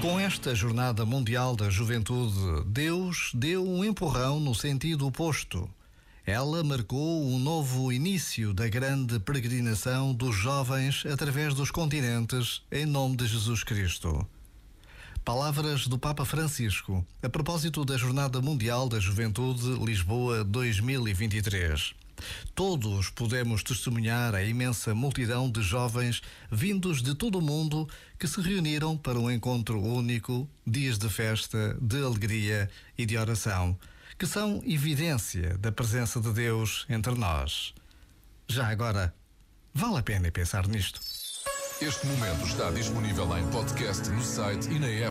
Com esta Jornada Mundial da Juventude, Deus deu um empurrão no sentido oposto. Ela marcou um novo início da grande peregrinação dos jovens através dos continentes, em nome de Jesus Cristo. Palavras do Papa Francisco, a propósito da Jornada Mundial da Juventude Lisboa 2023. Todos podemos testemunhar a imensa multidão de jovens vindos de todo o mundo que se reuniram para um encontro único, dias de festa, de alegria e de oração, que são evidência da presença de Deus entre nós. Já agora, vale a pena pensar nisto. Este momento está disponível em podcast no site e na app.